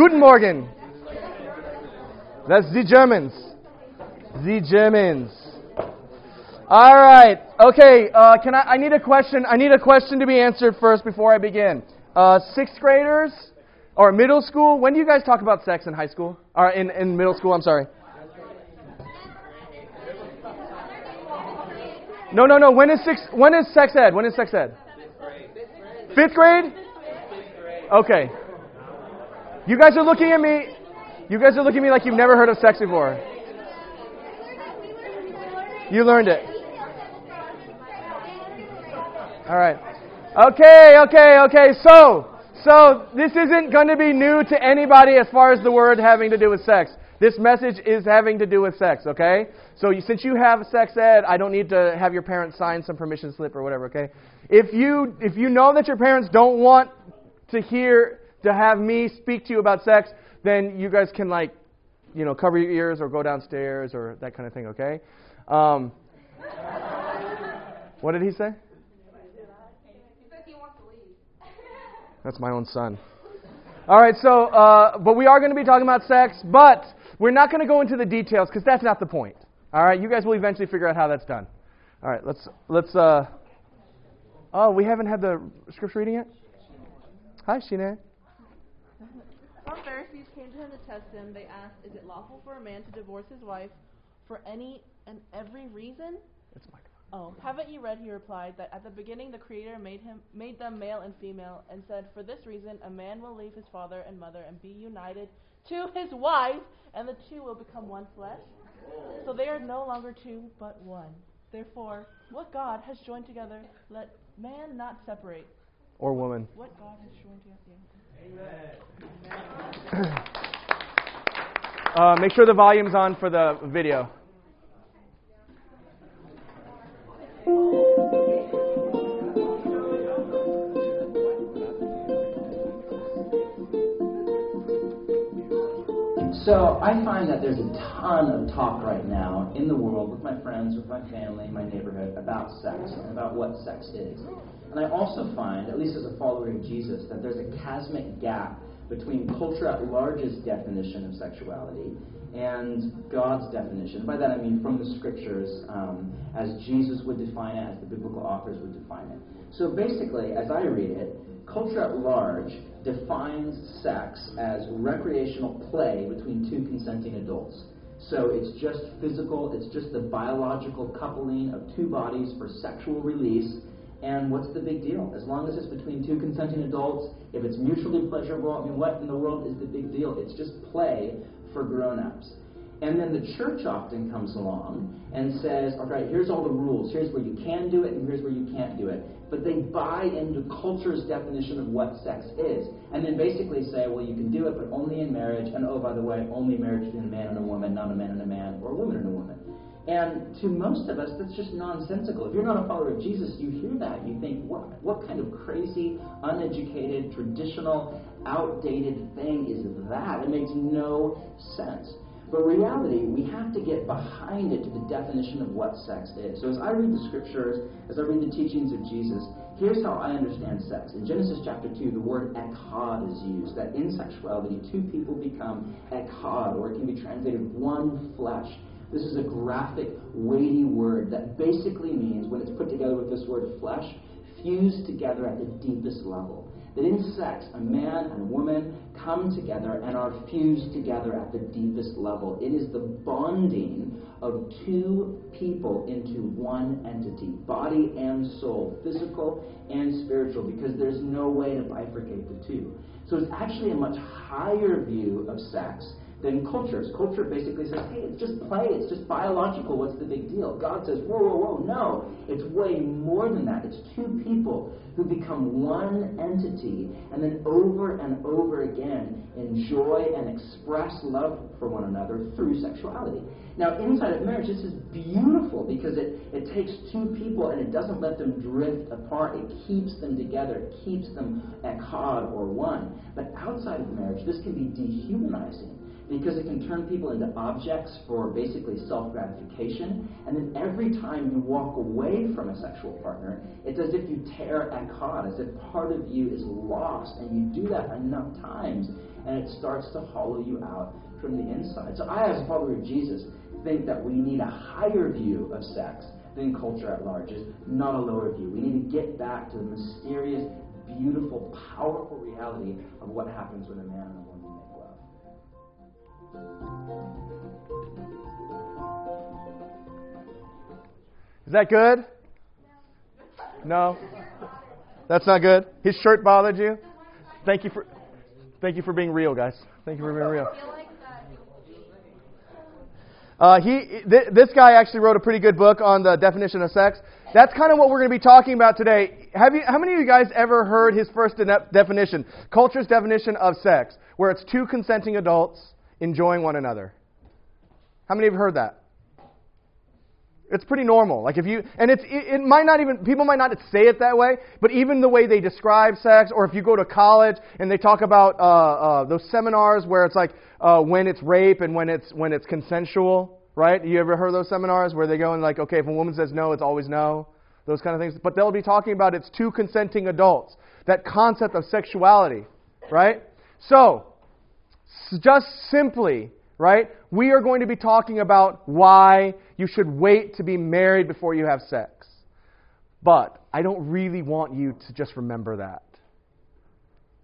Guten Morgen. That's the Germans. The Germans. All right. Okay. Uh, can I? I need a question. I need a question to be answered first before I begin. Uh, sixth graders or middle school. When do you guys talk about sex in high school? Or in in middle school? I'm sorry. No, no, no. When is six? When is sex ed? When is sex ed? Fifth grade. Okay. You guys are looking at me. You guys are looking at me like you've never heard of sex before. You learned it. All right. Okay, okay, okay. So, so this isn't going to be new to anybody as far as the word having to do with sex. This message is having to do with sex, okay? So you, since you have sex ed, I don't need to have your parents sign some permission slip or whatever, okay? If you if you know that your parents don't want to hear to have me speak to you about sex, then you guys can like, you know, cover your ears or go downstairs or that kind of thing, okay? Um, what did he say? That's my own son. All right, so, uh, but we are going to be talking about sex, but we're not going to go into the details because that's not the point. All right, you guys will eventually figure out how that's done. All right, let's let's. Uh, oh, we haven't had the scripture reading yet. Hi, Shine. Some Pharisees came to him to test him. They asked, "Is it lawful for a man to divorce his wife for any and every reason?" It's my. Oh, haven't you read? He replied that at the beginning the Creator made him made them male and female, and said, "For this reason a man will leave his father and mother and be united to his wife, and the two will become one flesh." So they are no longer two, but one. Therefore, what God has joined together, let man not separate. Or woman. What God has joined together. Uh, make sure the volume's on for the video. So I find that there's a ton of talk right now in the world with my friends, with my family, my neighborhood about sex and about what sex is. And I also find, at least as a follower of Jesus, that there's a chasmic gap between culture at large's definition of sexuality and God's definition. By that I mean from the scriptures, um, as Jesus would define it, as the biblical authors would define it. So basically, as I read it, culture at large defines sex as recreational play between two consenting adults. So it's just physical, it's just the biological coupling of two bodies for sexual release. And what's the big deal? As long as it's between two consenting adults, if it's mutually pleasurable, I mean, what in the world is the big deal? It's just play for grown ups. And then the church often comes along and says, all right, here's all the rules. Here's where you can do it and here's where you can't do it. But they buy into culture's definition of what sex is. And then basically say, well, you can do it, but only in marriage. And oh, by the way, only marriage between a man and a woman, not a man and a man, or a woman and a woman. And to most of us, that's just nonsensical. If you're not a follower of Jesus, you hear that. You think, what, what kind of crazy, uneducated, traditional, outdated thing is that? It makes no sense. But reality, we have to get behind it to the definition of what sex is. So as I read the scriptures, as I read the teachings of Jesus, here's how I understand sex. In Genesis chapter 2, the word echad is used, that in sexuality, two people become echad, or it can be translated one flesh. This is a graphic, weighty word that basically means, when it's put together with this word flesh, fused together at the deepest level. That in sex, a man and a woman come together and are fused together at the deepest level. It is the bonding of two people into one entity, body and soul, physical and spiritual, because there's no way to bifurcate the two. So it's actually a much higher view of sex than cultures. Culture basically says, hey, it's just play, it's just biological, what's the big deal? God says, whoa, whoa, whoa, no, it's way more than that. It's two people who become one entity and then over and over again enjoy and express love for one another through sexuality. Now, inside of marriage, this is beautiful because it, it takes two people and it doesn't let them drift apart. It keeps them together, it keeps them echad or one. But outside of marriage, this can be dehumanizing because it can turn people into objects for basically self gratification. And then every time you walk away from a sexual partner, it's as if you tear echad, as if part of you is lost. And you do that enough times, and it starts to hollow you out from the inside. So I, as a follower of Jesus, think that we need a higher view of sex than culture at large, is not a lower view. We need to get back to the mysterious, beautiful, powerful reality of what happens when a man and a woman. Is that good? No? That's not good? His shirt bothered you? Thank you for thank you for being real, guys. Thank you for being real. Uh, he, th- this guy actually wrote a pretty good book on the definition of sex. That's kind of what we're going to be talking about today. Have you, how many of you guys ever heard his first de- definition? Culture's definition of sex, where it's two consenting adults enjoying one another. How many you heard that? It's pretty normal. Like if you, and it's, it, it, might not even, people might not say it that way, but even the way they describe sex, or if you go to college and they talk about uh, uh, those seminars where it's like uh, when it's rape and when it's when it's consensual, right? You ever heard those seminars where they go and like, okay, if a woman says no, it's always no, those kind of things. But they'll be talking about it's two consenting adults. That concept of sexuality, right? So, just simply, right? We are going to be talking about why you should wait to be married before you have sex. But I don't really want you to just remember that.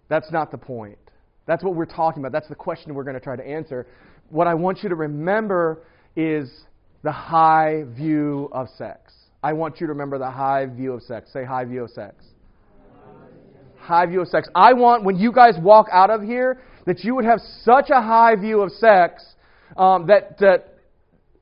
That's not the point. That's what we're talking about. That's the question we're going to try to answer. What I want you to remember is the high view of sex. I want you to remember the high view of sex. Say high view of sex. High view of sex. I want, when you guys walk out of here, that you would have such a high view of sex um, that, that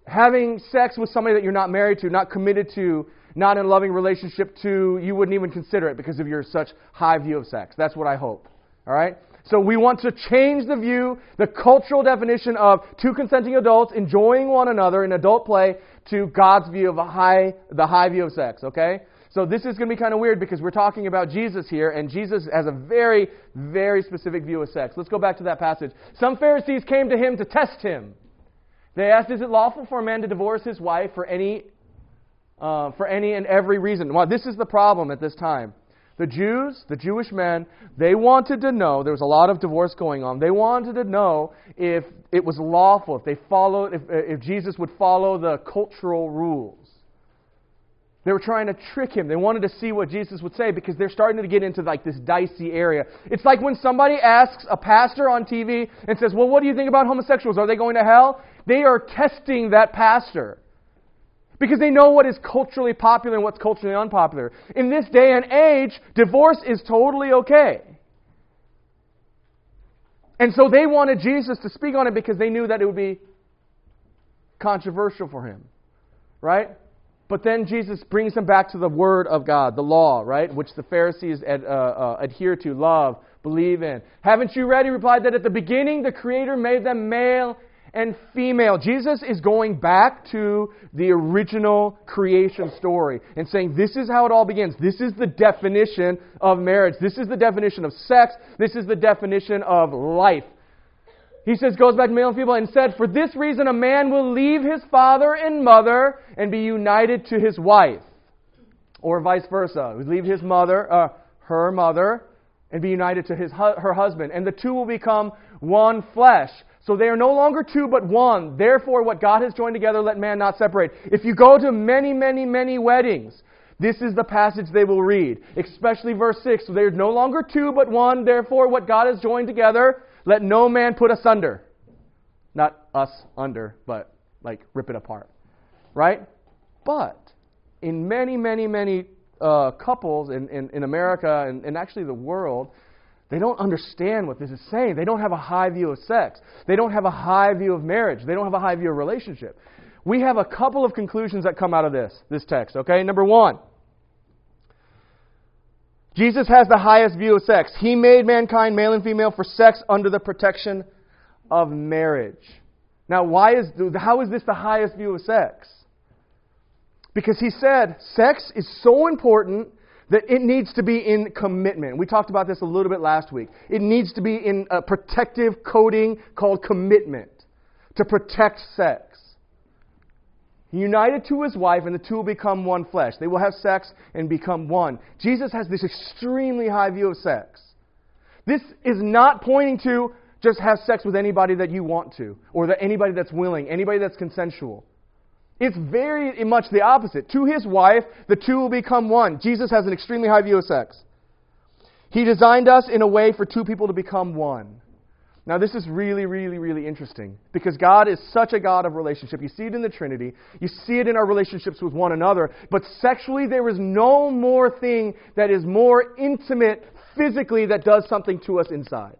having sex with somebody that you're not married to, not committed to, not in a loving relationship to, you wouldn't even consider it because of your such high view of sex. That's what I hope. All right? So we want to change the view, the cultural definition of two consenting adults enjoying one another in adult play to God's view of a high, the high view of sex, okay? So this is going to be kind of weird because we're talking about Jesus here, and Jesus has a very, very specific view of sex. Let's go back to that passage. Some Pharisees came to him to test him. They asked, "Is it lawful for a man to divorce his wife for any, uh, for any and every reason?" Well, this is the problem at this time. The Jews, the Jewish men, they wanted to know, there was a lot of divorce going on. They wanted to know if it was lawful, if they followed, if, if Jesus would follow the cultural rules. They were trying to trick him. They wanted to see what Jesus would say because they're starting to get into like this dicey area. It's like when somebody asks a pastor on TV and says, "Well, what do you think about homosexuals? Are they going to hell?" They are testing that pastor. Because they know what is culturally popular and what's culturally unpopular. In this day and age, divorce is totally okay. And so they wanted Jesus to speak on it because they knew that it would be controversial for him. Right? But then Jesus brings them back to the Word of God, the law, right? Which the Pharisees ad, uh, uh, adhere to, love, believe in. Haven't you read? He replied that at the beginning the Creator made them male and female. Jesus is going back to the original creation story and saying, This is how it all begins. This is the definition of marriage. This is the definition of sex. This is the definition of life. He says, goes back to male and female, and said, For this reason a man will leave his father and mother and be united to his wife. Or vice versa. Leave his mother, uh, her mother, and be united to his, her husband. And the two will become one flesh. So they are no longer two but one. Therefore, what God has joined together, let man not separate. If you go to many, many, many weddings, this is the passage they will read, especially verse 6. So they are no longer two but one. Therefore, what God has joined together, let no man put asunder. Not us under, but like rip it apart. Right? But in many, many, many uh, couples in, in, in America and, and actually the world, they don't understand what this is saying. They don't have a high view of sex. They don't have a high view of marriage. They don't have a high view of relationship. We have a couple of conclusions that come out of this, this text, okay? Number one, Jesus has the highest view of sex. He made mankind, male and female, for sex under the protection of marriage. Now, why is, how is this the highest view of sex? Because he said sex is so important that it needs to be in commitment. We talked about this a little bit last week. It needs to be in a protective coding called commitment. to protect sex. United to his wife, and the two will become one flesh. They will have sex and become one. Jesus has this extremely high view of sex. This is not pointing to just have sex with anybody that you want to, or that anybody that's willing, anybody that's consensual. It's very much the opposite. To his wife, the two will become one. Jesus has an extremely high view of sex. He designed us in a way for two people to become one. Now, this is really, really, really interesting because God is such a God of relationship. You see it in the Trinity, you see it in our relationships with one another, but sexually, there is no more thing that is more intimate physically that does something to us inside.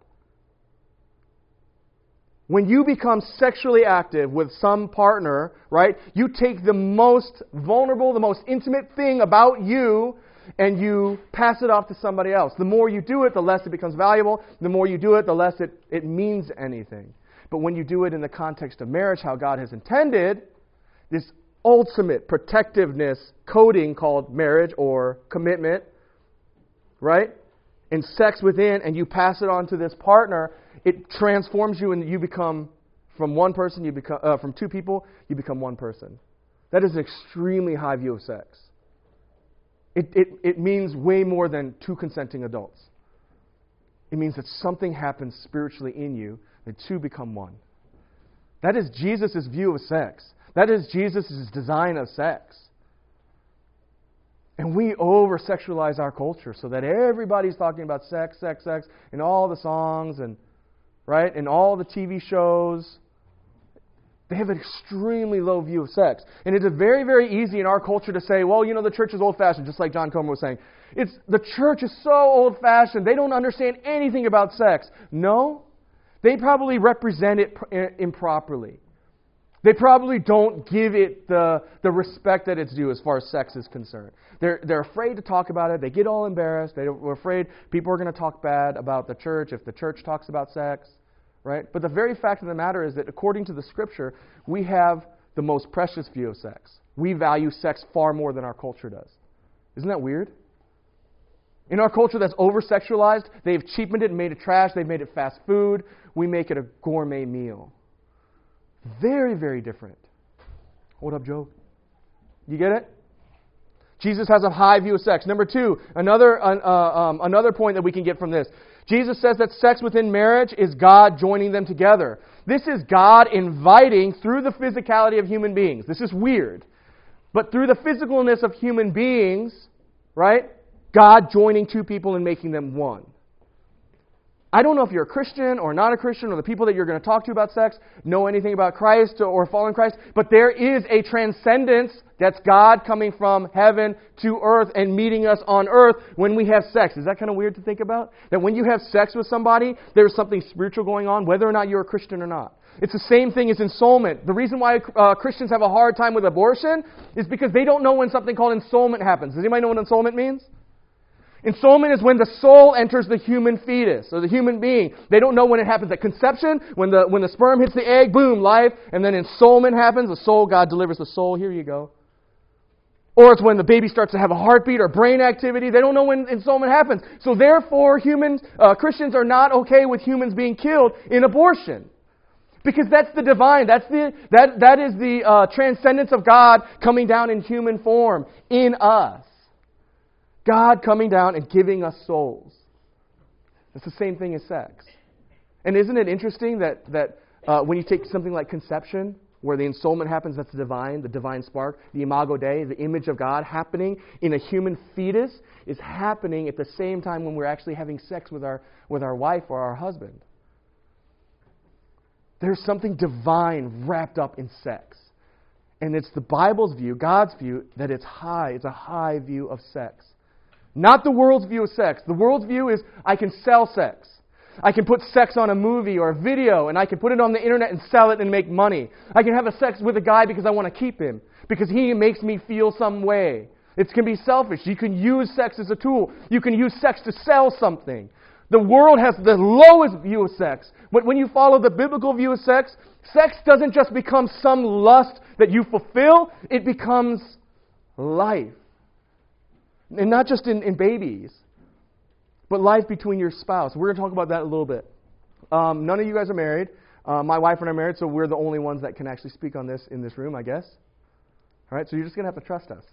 When you become sexually active with some partner, right, you take the most vulnerable, the most intimate thing about you and you pass it off to somebody else. The more you do it, the less it becomes valuable. The more you do it, the less it, it means anything. But when you do it in the context of marriage, how God has intended, this ultimate protectiveness coding called marriage or commitment, right? And sex within, and you pass it on to this partner, it transforms you and you become from one person, you become uh, from two people, you become one person. That is an extremely high view of sex. It, it, it means way more than two consenting adults. It means that something happens spiritually in you, that two become one. That is Jesus' view of sex. That is Jesus' design of sex. And we over sexualize our culture so that everybody's talking about sex, sex, sex, in all the songs and right, in all the TV shows. They have an extremely low view of sex. And it's very, very easy in our culture to say, well, you know, the church is old fashioned, just like John Comer was saying. It's, the church is so old fashioned, they don't understand anything about sex. No, they probably represent it improperly. They probably don't give it the, the respect that it's due as far as sex is concerned. They're, they're afraid to talk about it. They get all embarrassed. They're afraid people are going to talk bad about the church if the church talks about sex right? But the very fact of the matter is that according to the scripture, we have the most precious view of sex. We value sex far more than our culture does. Isn't that weird? In our culture that's over sexualized, they've cheapened it and made it trash. They've made it fast food. We make it a gourmet meal. Very, very different. What up, Joe? You get it? Jesus has a high view of sex. Number two, another, uh, um, another point that we can get from this. Jesus says that sex within marriage is God joining them together. This is God inviting through the physicality of human beings. This is weird. But through the physicalness of human beings, right? God joining two people and making them one. I don't know if you're a Christian or not a Christian or the people that you're going to talk to about sex know anything about Christ or following Christ, but there is a transcendence that's God coming from heaven to earth and meeting us on earth when we have sex. Is that kind of weird to think about? That when you have sex with somebody, there's something spiritual going on, whether or not you're a Christian or not. It's the same thing as ensoulment. The reason why uh, Christians have a hard time with abortion is because they don't know when something called ensoulment happens. Does anybody know what ensoulment means? Ensoulment is when the soul enters the human fetus or the human being. They don't know when it happens at conception, when the, when the sperm hits the egg, boom, life, and then ensoulment happens. The soul, God delivers the soul. Here you go. Or it's when the baby starts to have a heartbeat or brain activity. They don't know when ensoulment happens. So therefore, humans, uh, Christians are not okay with humans being killed in abortion. Because that's the divine. That's the, that, that is the uh, transcendence of God coming down in human form in us. God coming down and giving us souls. It's the same thing as sex. And isn't it interesting that, that uh, when you take something like conception, where the ensoulment happens, that's the divine, the divine spark, the imago Dei, the image of God happening in a human fetus is happening at the same time when we're actually having sex with our, with our wife or our husband. There's something divine wrapped up in sex. And it's the Bible's view, God's view, that it's high. It's a high view of sex. Not the world's view of sex. The world's view is I can sell sex. I can put sex on a movie or a video and I can put it on the internet and sell it and make money. I can have a sex with a guy because I want to keep him, because he makes me feel some way. It can be selfish. You can use sex as a tool. You can use sex to sell something. The world has the lowest view of sex. But when you follow the biblical view of sex, sex doesn't just become some lust that you fulfill, it becomes life. And not just in, in babies, but life between your spouse. We're going to talk about that a little bit. Um, none of you guys are married. Uh, my wife and I are married, so we're the only ones that can actually speak on this in this room, I guess. All right, so you're just going to have to trust us.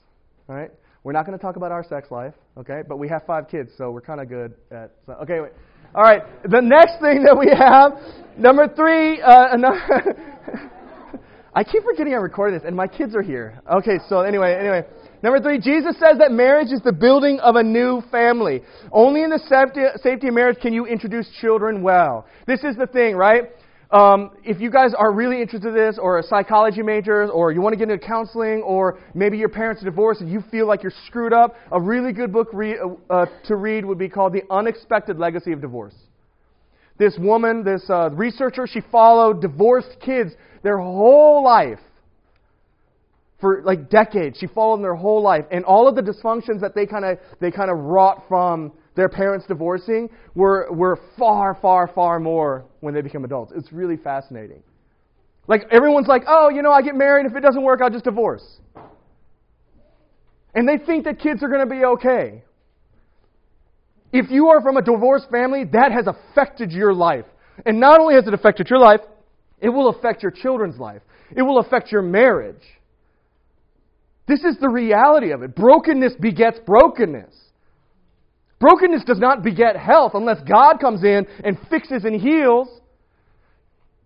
All right? We're not going to talk about our sex life, okay? But we have five kids, so we're kind of good at. So, okay, wait. All right, the next thing that we have, number three, uh, I keep forgetting I recorded this, and my kids are here. Okay, so anyway, anyway. Number three, Jesus says that marriage is the building of a new family. Only in the safety, safety of marriage can you introduce children well. This is the thing, right? Um, if you guys are really interested in this, or a psychology major, or you want to get into counseling, or maybe your parents are divorced and you feel like you're screwed up, a really good book re- uh, to read would be called The Unexpected Legacy of Divorce. This woman, this uh, researcher, she followed divorced kids their whole life for like decades. She followed them their whole life, and all of the dysfunctions that they kind of they kind of wrought from their parents divorcing were were far, far, far more when they became adults. It's really fascinating. Like everyone's like, oh, you know, I get married. If it doesn't work, I'll just divorce. And they think that kids are going to be okay. If you are from a divorced family, that has affected your life. And not only has it affected your life, it will affect your children's life. It will affect your marriage. This is the reality of it. Brokenness begets brokenness. Brokenness does not beget health unless God comes in and fixes and heals.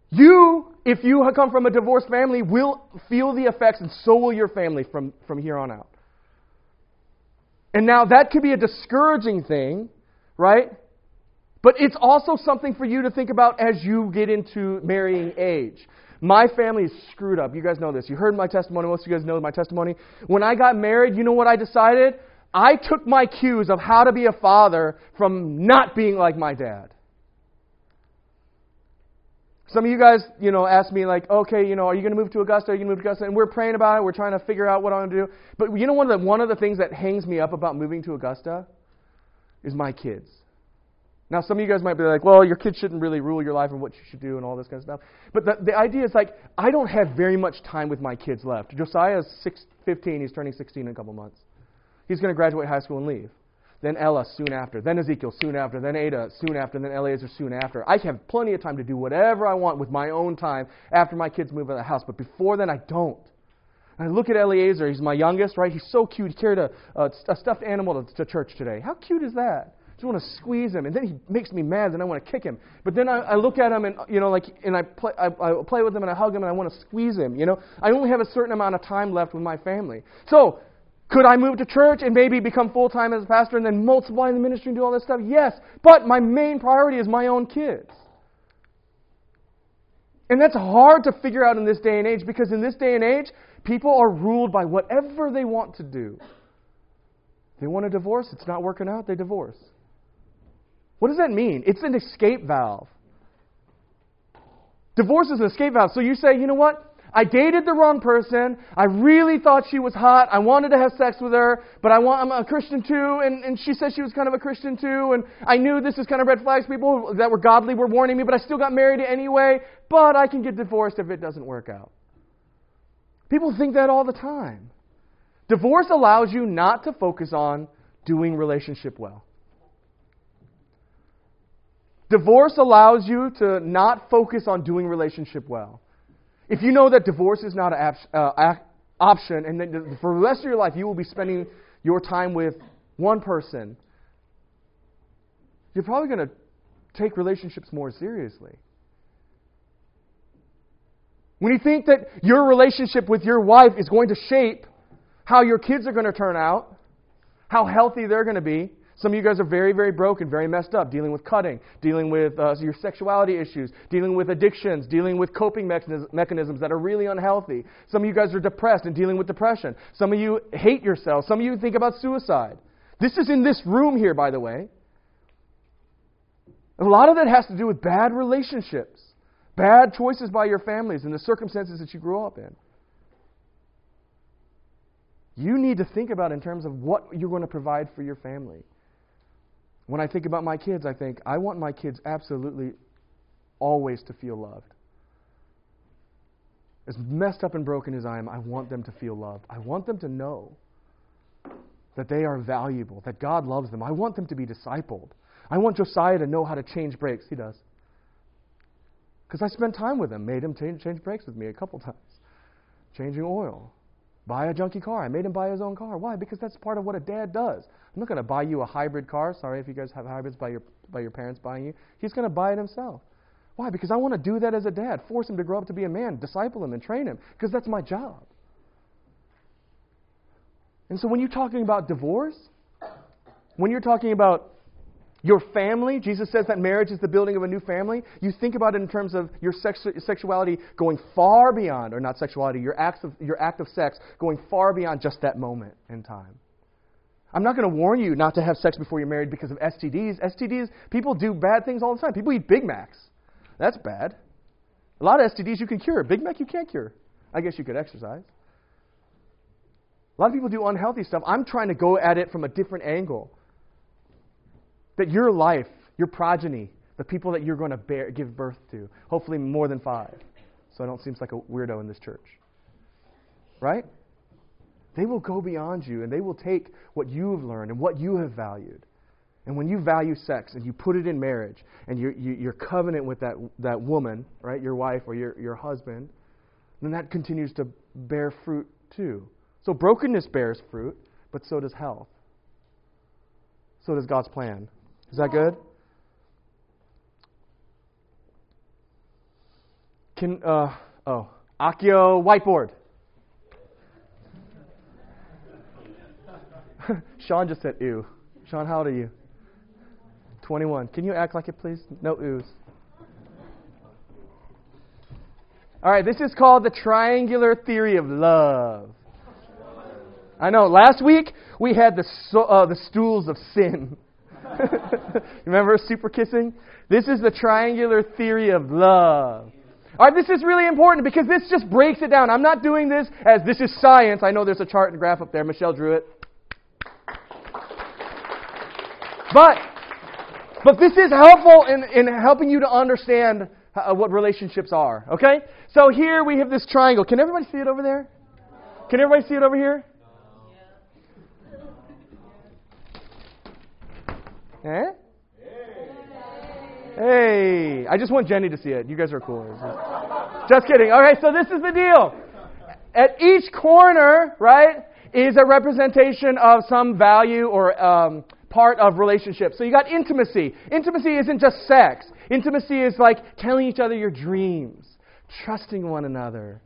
You, if you come from a divorced family, will feel the effects, and so will your family from, from here on out. And now that could be a discouraging thing, right? But it's also something for you to think about as you get into marrying age. My family is screwed up. You guys know this. You heard my testimony. Most of you guys know my testimony. When I got married, you know what I decided? I took my cues of how to be a father from not being like my dad. Some of you guys, you know, ask me like, okay, you know, are you going to move to Augusta? Are you going to move to Augusta? And we're praying about it. We're trying to figure out what I want to do. But you know, one of the one of the things that hangs me up about moving to Augusta is my kids. Now, some of you guys might be like, well, your kids shouldn't really rule your life and what you should do and all this kind of stuff. But the, the idea is like, I don't have very much time with my kids left. Josiah is six, 15. He's turning 16 in a couple months. He's going to graduate high school and leave. Then Ella soon after. Then Ezekiel soon after. Then Ada soon after. Then Eliezer soon after. I have plenty of time to do whatever I want with my own time after my kids move out of the house. But before then, I don't. And I look at Eliezer. He's my youngest, right? He's so cute. He carried a, a, a stuffed animal to, to church today. How cute is that? Just want to squeeze him, and then he makes me mad, and I want to kick him. But then I, I look at him, and you know, like, and I play, I, I play with him, and I hug him, and I want to squeeze him. You know, I only have a certain amount of time left with my family. So, could I move to church and maybe become full time as a pastor, and then multiply in the ministry and do all this stuff? Yes, but my main priority is my own kids. And that's hard to figure out in this day and age because in this day and age, people are ruled by whatever they want to do. They want a divorce, it's not working out, they divorce. What does that mean? It's an escape valve. Divorce is an escape valve. So you say, you know what? I dated the wrong person. I really thought she was hot. I wanted to have sex with her, but I want, I'm a Christian too, and, and she said she was kind of a Christian too, and I knew this is kind of red flags. People that were godly were warning me, but I still got married anyway, but I can get divorced if it doesn't work out. People think that all the time. Divorce allows you not to focus on doing relationship well. Divorce allows you to not focus on doing relationship well. If you know that divorce is not an uh, option, and for the rest of your life you will be spending your time with one person, you're probably going to take relationships more seriously. When you think that your relationship with your wife is going to shape how your kids are going to turn out, how healthy they're going to be, some of you guys are very, very broken, very messed up, dealing with cutting, dealing with uh, your sexuality issues, dealing with addictions, dealing with coping mechanisms that are really unhealthy. Some of you guys are depressed and dealing with depression. Some of you hate yourself. Some of you think about suicide. This is in this room here, by the way. A lot of that has to do with bad relationships, bad choices by your families, and the circumstances that you grew up in you need to think about in terms of what you're going to provide for your family. When I think about my kids, I think, I want my kids absolutely always to feel loved. As messed up and broken as I am, I want them to feel loved. I want them to know that they are valuable, that God loves them. I want them to be discipled. I want Josiah to know how to change brakes. He does. Because I spent time with him, made him change, change brakes with me a couple times, changing oil. Buy a junky car. I made him buy his own car. Why? Because that's part of what a dad does. I'm not going to buy you a hybrid car. Sorry if you guys have hybrids by your, by your parents buying you. He's going to buy it himself. Why? Because I want to do that as a dad. Force him to grow up to be a man, disciple him, and train him. Because that's my job. And so when you're talking about divorce, when you're talking about your family, Jesus says that marriage is the building of a new family. You think about it in terms of your sexu- sexuality going far beyond, or not sexuality, your, acts of, your act of sex going far beyond just that moment in time. I'm not going to warn you not to have sex before you're married because of STDs. STDs, people do bad things all the time. People eat Big Macs. That's bad. A lot of STDs you can cure. Big Mac you can't cure. I guess you could exercise. A lot of people do unhealthy stuff. I'm trying to go at it from a different angle. That your life, your progeny, the people that you're going to bear, give birth to, hopefully more than five, so I don't seem like a weirdo in this church. Right? They will go beyond you and they will take what you have learned and what you have valued. And when you value sex and you put it in marriage and you're, you're covenant with that, that woman, right, your wife or your, your husband, then that continues to bear fruit too. So brokenness bears fruit, but so does health. So does God's plan. Is that good? Can uh oh Akio whiteboard. Sean just said ew. Sean, how old are you? 21. Can you act like it, please? No ooze. All right, this is called the triangular theory of love. I know. Last week we had the uh, the stools of sin. Remember super kissing? This is the triangular theory of love. All right, this is really important because this just breaks it down. I'm not doing this as this is science. I know there's a chart and graph up there. Michelle drew it. But, but this is helpful in, in helping you to understand how, what relationships are. Okay? So here we have this triangle. Can everybody see it over there? Can everybody see it over here? Eh? Hey, I just want Jenny to see it. You guys are cool. Just kidding. Okay, so this is the deal. At each corner, right, is a representation of some value or um, part of relationship. So you got intimacy. Intimacy isn't just sex. Intimacy is like telling each other your dreams, trusting one another,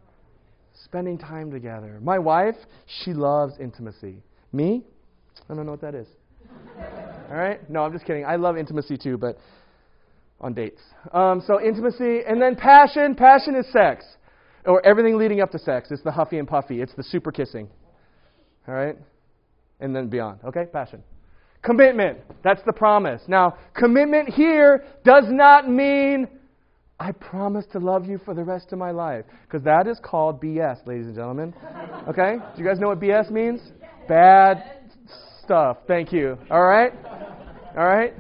spending time together. My wife, she loves intimacy. Me, I don't know what that is. All right? No, I'm just kidding. I love intimacy too, but on dates. Um, so intimacy, and then passion. Passion is sex, or everything leading up to sex. It's the huffy and puffy. It's the super kissing. All right, and then beyond. Okay, passion. Commitment. That's the promise. Now, commitment here does not mean I promise to love you for the rest of my life, because that is called BS, ladies and gentlemen. Okay? Do you guys know what BS means? Bad stuff. Thank you. All right? All right?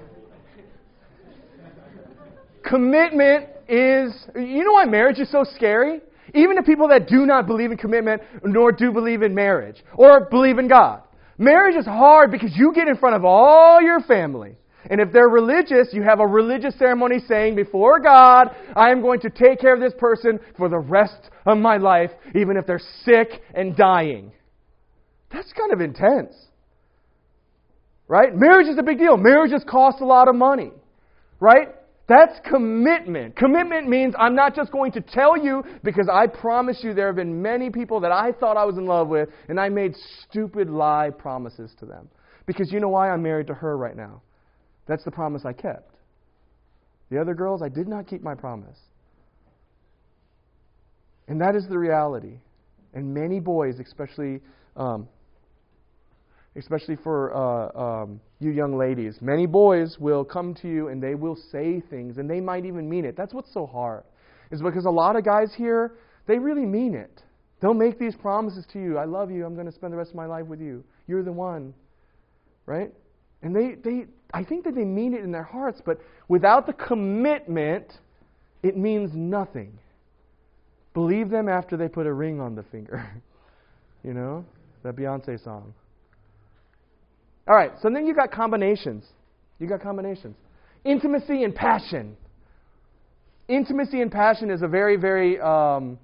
Commitment is, you know why marriage is so scary? Even to people that do not believe in commitment nor do believe in marriage or believe in God. Marriage is hard because you get in front of all your family. And if they're religious, you have a religious ceremony saying before God, I am going to take care of this person for the rest of my life, even if they're sick and dying. That's kind of intense. Right? Marriage is a big deal. Marriages cost a lot of money. Right? That's commitment. Commitment means I'm not just going to tell you because I promise you there have been many people that I thought I was in love with and I made stupid lie promises to them. Because you know why I'm married to her right now? That's the promise I kept. The other girls, I did not keep my promise. And that is the reality. And many boys, especially um, especially for uh, um, you young ladies. Many boys will come to you and they will say things, and they might even mean it. That's what's so hard, is because a lot of guys here, they really mean it. They'll make these promises to you I love you, I'm going to spend the rest of my life with you, you're the one. Right? And they, they, I think that they mean it in their hearts, but without the commitment, it means nothing. Believe them after they put a ring on the finger. you know? That Beyonce song. All right, so then you got combinations. You got combinations. Intimacy and passion. intimacy and passion is a very, very, um,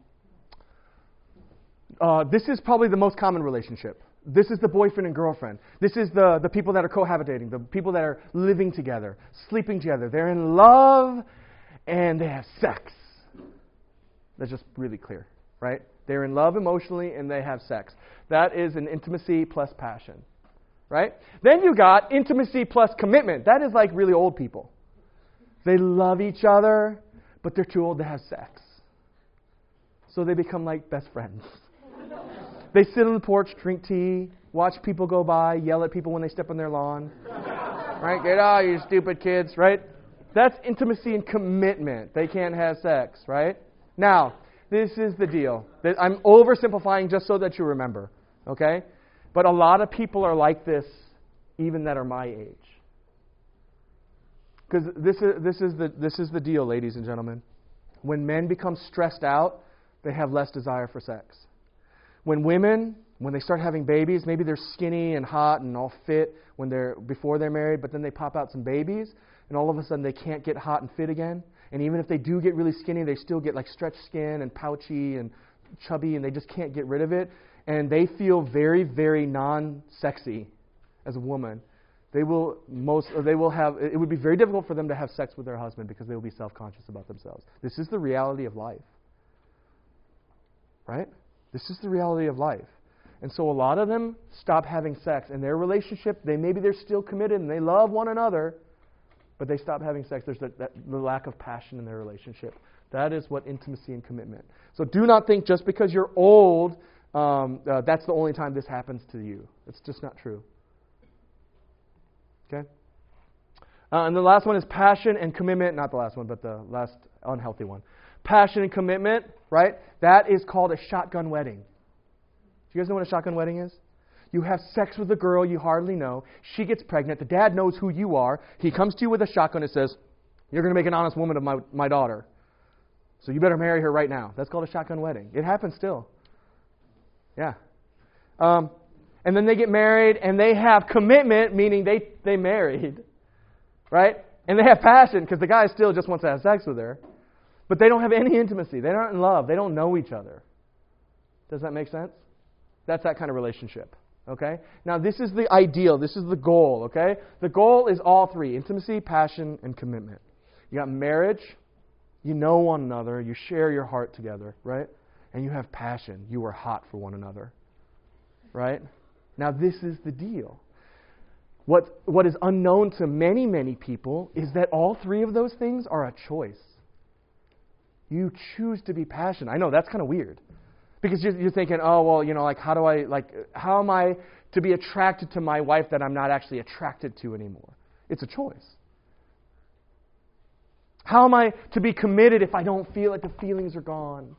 uh, this is probably the most common relationship. This is the boyfriend and girlfriend. This is the, the people that are cohabitating, the people that are living together, sleeping together. They're in love and they have sex. That's just really clear, right? They're in love emotionally and they have sex. That is an intimacy plus passion, right? Then you got intimacy plus commitment. That is like really old people. They love each other, but they're too old to have sex. So they become like best friends. they sit on the porch, drink tea, watch people go by, yell at people when they step on their lawn. right? Get out, you stupid kids, right? That's intimacy and commitment. They can't have sex, right? Now, this is the deal. I'm oversimplifying just so that you remember, okay? But a lot of people are like this, even that are my age. Because this is, this, is the, this is the deal, ladies and gentlemen. When men become stressed out, they have less desire for sex. When women, when they start having babies, maybe they're skinny and hot and all fit when they're, before they're married, but then they pop out some babies, and all of a sudden they can't get hot and fit again. And even if they do get really skinny, they still get like stretched skin and pouchy and chubby, and they just can't get rid of it. And they feel very, very non sexy as a woman they will most they will have it would be very difficult for them to have sex with their husband because they will be self-conscious about themselves. This is the reality of life. Right? This is the reality of life. And so a lot of them stop having sex in their relationship. They maybe they're still committed and they love one another, but they stop having sex. There's that, the lack of passion in their relationship. That is what intimacy and commitment. So do not think just because you're old, um, uh, that's the only time this happens to you. It's just not true. Okay? Uh, and the last one is passion and commitment. Not the last one, but the last unhealthy one. Passion and commitment, right? That is called a shotgun wedding. Do you guys know what a shotgun wedding is? You have sex with a girl you hardly know. She gets pregnant. The dad knows who you are. He comes to you with a shotgun and says, You're going to make an honest woman of my, my daughter. So you better marry her right now. That's called a shotgun wedding. It happens still. Yeah. Um, and then they get married and they have commitment, meaning they, they married, right? And they have passion because the guy still just wants to have sex with her. But they don't have any intimacy. They're not in love. They don't know each other. Does that make sense? That's that kind of relationship. Okay? Now, this is the ideal. This is the goal. Okay? The goal is all three intimacy, passion, and commitment. You got marriage. You know one another. You share your heart together, right? And you have passion. You are hot for one another, right? Now, this is the deal. What, what is unknown to many, many people is that all three of those things are a choice. You choose to be passionate. I know that's kind of weird. Because you're, you're thinking, oh, well, you know, like, how do I, like, how am I to be attracted to my wife that I'm not actually attracted to anymore? It's a choice. How am I to be committed if I don't feel like the feelings are gone?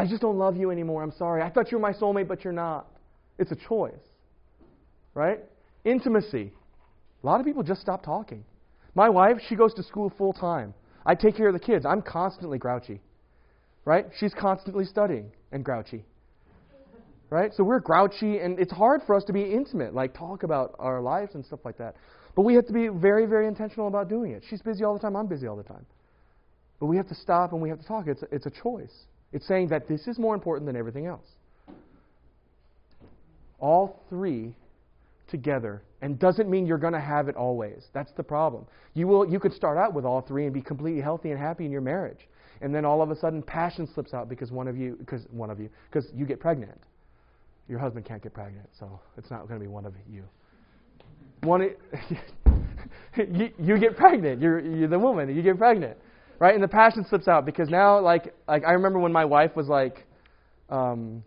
I just don't love you anymore. I'm sorry. I thought you were my soulmate, but you're not. It's a choice right? Intimacy. A lot of people just stop talking. My wife, she goes to school full time. I take care of the kids. I'm constantly grouchy. Right? She's constantly studying and grouchy. Right? So we're grouchy, and it's hard for us to be intimate, like talk about our lives and stuff like that. But we have to be very, very intentional about doing it. She's busy all the time. I'm busy all the time. But we have to stop and we have to talk. It's a, it's a choice. It's saying that this is more important than everything else. All three together and doesn't mean you're going to have it always. That's the problem. You will you could start out with all three and be completely healthy and happy in your marriage. And then all of a sudden passion slips out because one of you because one of you because you get pregnant. Your husband can't get pregnant, so it's not going to be one of you. One you, you get pregnant. You're you're the woman. You get pregnant. Right? And the passion slips out because now like like I remember when my wife was like um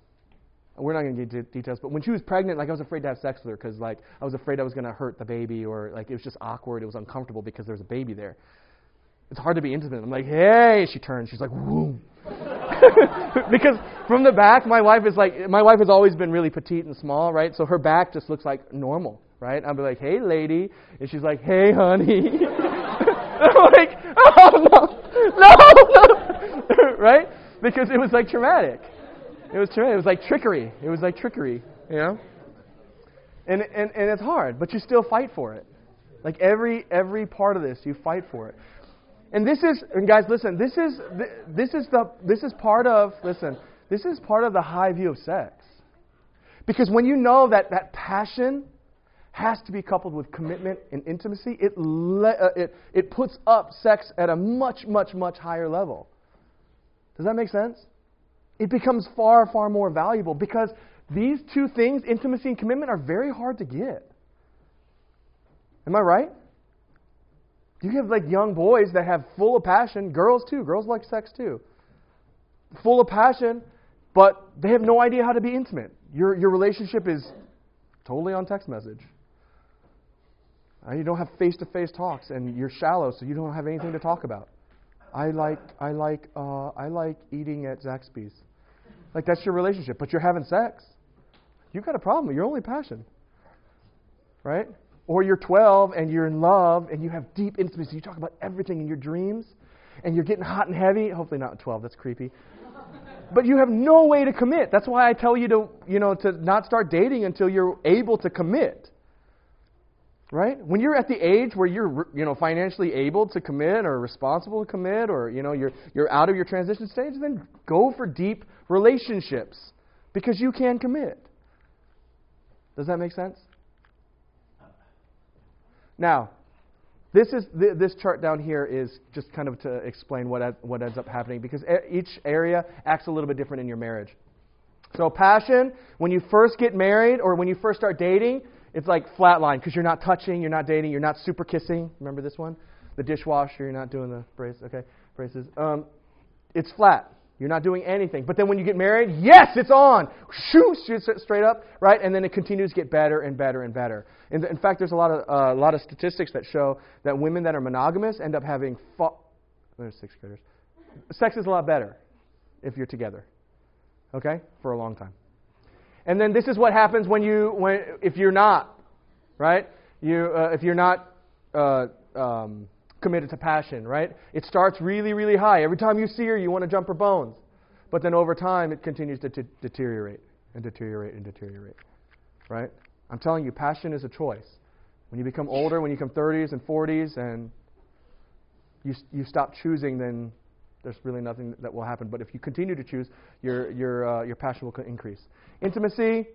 we're not going to get details, but when she was pregnant, like I was afraid to have sex with her because like I was afraid I was going to hurt the baby or like it was just awkward, it was uncomfortable because there was a baby there. It's hard to be intimate. I'm like, hey, she turns, she's like, whoom. because from the back, my wife is like, my wife has always been really petite and small, right? So her back just looks like normal, right? I'll be like, hey, lady, and she's like, hey, honey. Like, oh no, no, no, right? Because it was like traumatic. It was traumatic. It was like trickery. It was like trickery, you know? And, and, and it's hard, but you still fight for it. Like every, every part of this, you fight for it. And this is, and guys, listen, this is, this is the, this is part of, listen, this is part of the high view of sex. Because when you know that that passion has to be coupled with commitment and intimacy, it, le- uh, it, it puts up sex at a much, much, much higher level. Does that make sense? It becomes far, far more valuable because these two things, intimacy and commitment, are very hard to get. Am I right? You have like young boys that have full of passion, girls too, girls like sex too. Full of passion, but they have no idea how to be intimate. Your your relationship is totally on text message. Uh, you don't have face to face talks and you're shallow so you don't have anything to talk about. I like I like uh, I like eating at Zaxby's. Like that's your relationship, but you're having sex. You've got a problem. You're only passion. Right? Or you're 12 and you're in love and you have deep intimacy. You talk about everything in your dreams and you're getting hot and heavy. Hopefully not 12, that's creepy. But you have no way to commit. That's why I tell you to, you know, to not start dating until you're able to commit. Right? When you're at the age where you're, you know, financially able to commit or responsible to commit or, you know, you're, you're out of your transition stage, then go for deep relationships because you can commit. Does that make sense? Now, this is th- this chart down here is just kind of to explain what ad- what ends up happening because each area acts a little bit different in your marriage. So passion, when you first get married or when you first start dating, it's like flatline because you're not touching, you're not dating, you're not super kissing. Remember this one? The dishwasher, you're not doing the brace, okay, braces. Um, it's flat. You're not doing anything. But then when you get married, yes, it's on. Shoot, shoots straight up, right? And then it continues to get better and better and better. In, in fact, there's a lot of uh, a lot of statistics that show that women that are monogamous end up having. Fa- there's sixth graders. Sex is a lot better if you're together. Okay, for a long time. And then this is what happens when you when if you're not, right? You uh, if you're not. Uh, um, committed to passion, right? It starts really, really high. Every time you see her, you want to jump her bones. But then over time, it continues to t- deteriorate and deteriorate and deteriorate, right? I'm telling you, passion is a choice. When you become older, when you become 30s and 40s, and you, you stop choosing, then there's really nothing that will happen. But if you continue to choose, your, your, uh, your passion will increase. Intimacy,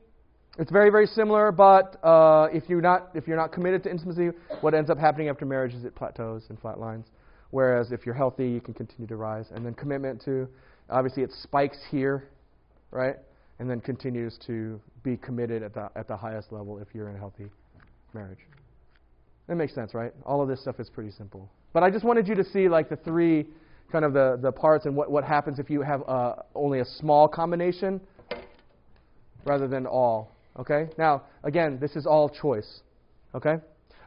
it's very, very similar, but uh, if, you're not, if you're not committed to intimacy, what ends up happening after marriage is it plateaus and flatlines. Whereas if you're healthy, you can continue to rise. And then commitment to, obviously, it spikes here, right? And then continues to be committed at the, at the highest level if you're in a healthy marriage. That makes sense, right? All of this stuff is pretty simple. But I just wanted you to see like the three kind of the, the parts and what, what happens if you have uh, only a small combination rather than all. Okay? Now, again, this is all choice. Okay?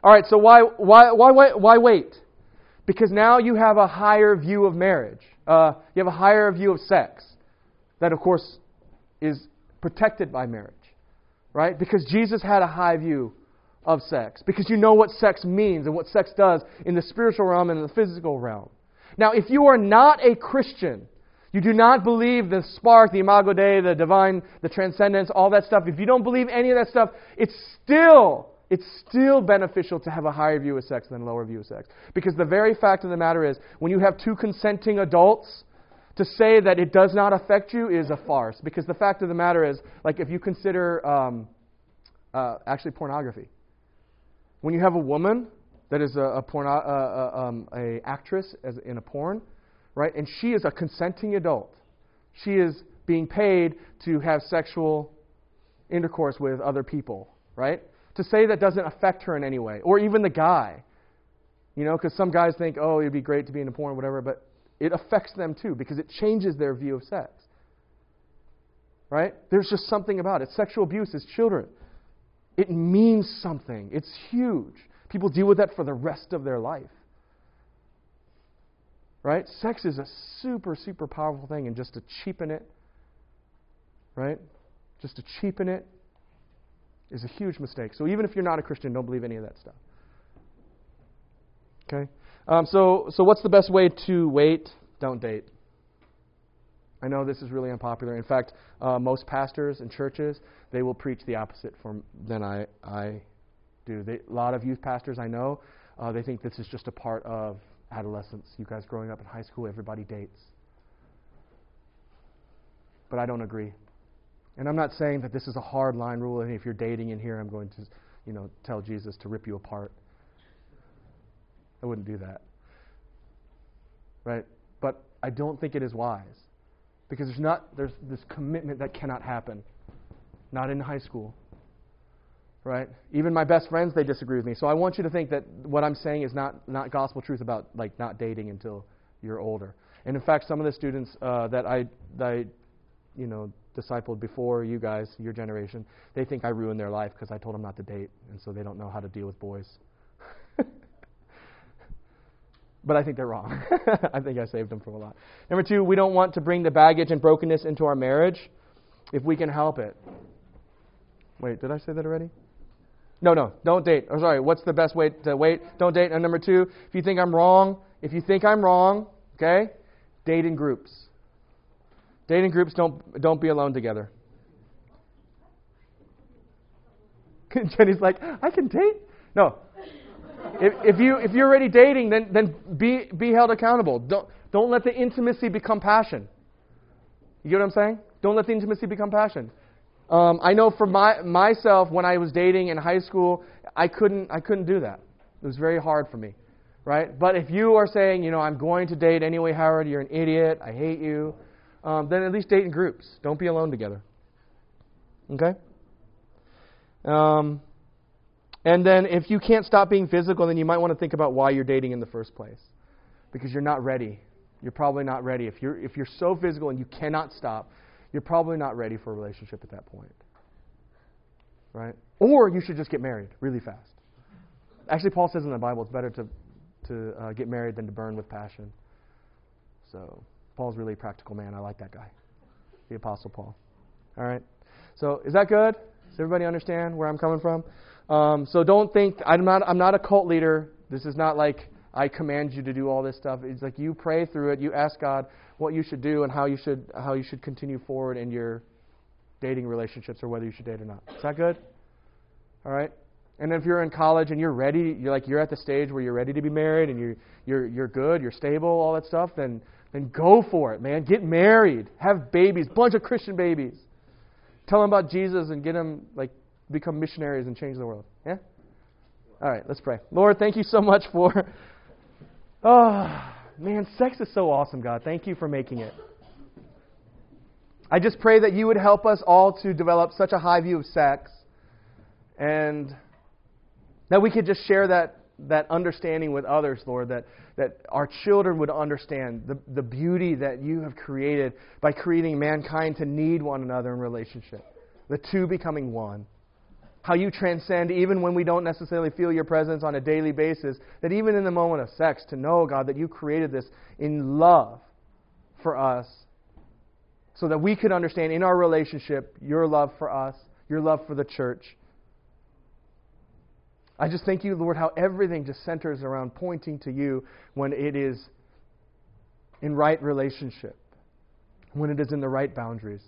All right, so why, why, why, why wait? Because now you have a higher view of marriage. Uh, you have a higher view of sex. That, of course, is protected by marriage. Right? Because Jesus had a high view of sex. Because you know what sex means and what sex does in the spiritual realm and in the physical realm. Now, if you are not a Christian, you do not believe the spark, the imago Dei, the divine, the transcendence, all that stuff. If you don't believe any of that stuff, it's still it's still beneficial to have a higher view of sex than a lower view of sex. Because the very fact of the matter is, when you have two consenting adults, to say that it does not affect you is a farce. Because the fact of the matter is, like if you consider um, uh, actually pornography, when you have a woman that is a, a, porno, uh, uh, um, a actress as in a porn, right? And she is a consenting adult. She is being paid to have sexual intercourse with other people, right? To say that doesn't affect her in any way, or even the guy. You know, because some guys think, oh, it'd be great to be in a porn, whatever, but it affects them too because it changes their view of sex. Right? There's just something about it. Sexual abuse is children. It means something. It's huge. People deal with that for the rest of their life. Right? Sex is a super, super powerful thing, and just to cheapen it, right? Just to cheapen it is a huge mistake. So even if you're not a Christian, don't believe any of that stuff. Okay? Um, so, so what's the best way to wait? Don't date. I know this is really unpopular. In fact, uh, most pastors and churches they will preach the opposite from than I I do. They, a lot of youth pastors I know, uh, they think this is just a part of adolescence, you guys growing up in high school, everybody dates. But I don't agree. And I'm not saying that this is a hard line rule, and if you're dating in here, I'm going to, you know, tell Jesus to rip you apart. I wouldn't do that. Right? But I don't think it is wise. Because there's not there's this commitment that cannot happen. Not in high school. Right? Even my best friends they disagree with me. So I want you to think that what I'm saying is not not gospel truth about like not dating until you're older. And in fact, some of the students uh, that I that I you know discipled before you guys, your generation, they think I ruined their life because I told them not to date, and so they don't know how to deal with boys. but I think they're wrong. I think I saved them from a lot. Number two, we don't want to bring the baggage and brokenness into our marriage if we can help it. Wait, did I say that already? No, no, don't date. Oh, sorry, what's the best way to wait? Don't date. And number two, if you think I'm wrong, if you think I'm wrong, okay, date in groups. Dating in groups don't don't be alone together. Jenny's like, I can date? No. If, if you if you're already dating, then then be be held accountable. Don't don't let the intimacy become passion. You get what I'm saying? Don't let the intimacy become passion. Um, I know for my myself when I was dating in high school, I couldn't I couldn't do that. It was very hard for me, right? But if you are saying, you know, I'm going to date anyway, Howard, you're an idiot. I hate you um, then at least date in groups. Don't be alone together. Okay? Um, and then if you can't stop being physical, then you might want to think about why you're dating in the first place. Because you're not ready. You're probably not ready. If you're, if you're so physical and you cannot stop, you're probably not ready for a relationship at that point. Right? Or you should just get married really fast. Actually, Paul says in the Bible it's better to, to uh, get married than to burn with passion. So Paul's really a practical man. I like that guy, the Apostle Paul. All right. So is that good? Does everybody understand where I'm coming from? Um, so don't think I'm not. I'm not a cult leader. This is not like I command you to do all this stuff. It's like you pray through it. You ask God what you should do and how you should how you should continue forward in your dating relationships or whether you should date or not. Is that good? All right. And if you're in college and you're ready, you're like you're at the stage where you're ready to be married and you're you're you're good, you're stable, all that stuff, then then go for it, man. Get married. Have babies. Bunch of Christian babies. Tell them about Jesus and get them, like, become missionaries and change the world. Yeah? All right, let's pray. Lord, thank you so much for. Oh, man, sex is so awesome, God. Thank you for making it. I just pray that you would help us all to develop such a high view of sex and that we could just share that that understanding with others, Lord, that, that our children would understand the, the beauty that you have created by creating mankind to need one another in relationship, the two becoming one. How you transcend, even when we don't necessarily feel your presence on a daily basis, that even in the moment of sex, to know, God, that you created this in love for us so that we could understand in our relationship your love for us, your love for the church I just thank you, Lord, how everything just centers around pointing to you when it is in right relationship, when it is in the right boundaries.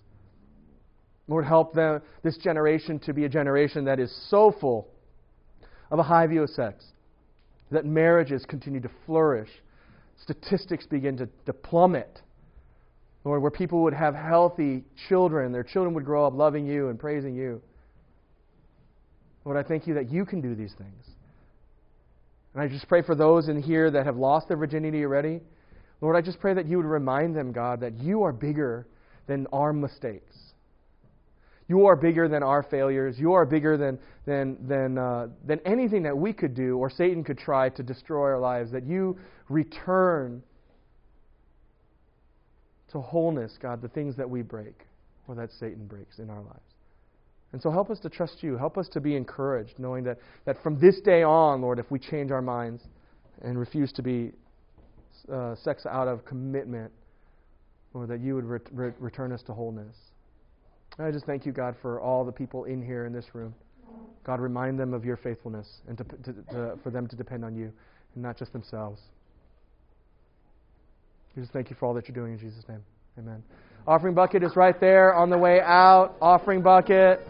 Lord, help them, this generation to be a generation that is so full of a high view of sex that marriages continue to flourish, statistics begin to, to plummet. Lord, where people would have healthy children, their children would grow up loving you and praising you. Lord, I thank you that you can do these things. And I just pray for those in here that have lost their virginity already. Lord, I just pray that you would remind them, God, that you are bigger than our mistakes. You are bigger than our failures. You are bigger than, than, than, uh, than anything that we could do or Satan could try to destroy our lives. That you return to wholeness, God, the things that we break or that Satan breaks in our lives. And so help us to trust you. Help us to be encouraged, knowing that, that from this day on, Lord, if we change our minds and refuse to be uh, sex out of commitment, Lord, that you would re- re- return us to wholeness. I just thank you, God, for all the people in here in this room. God, remind them of your faithfulness and to, to, to, for them to depend on you and not just themselves. We just thank you for all that you're doing in Jesus' name. Amen. Offering bucket is right there on the way out. Offering bucket.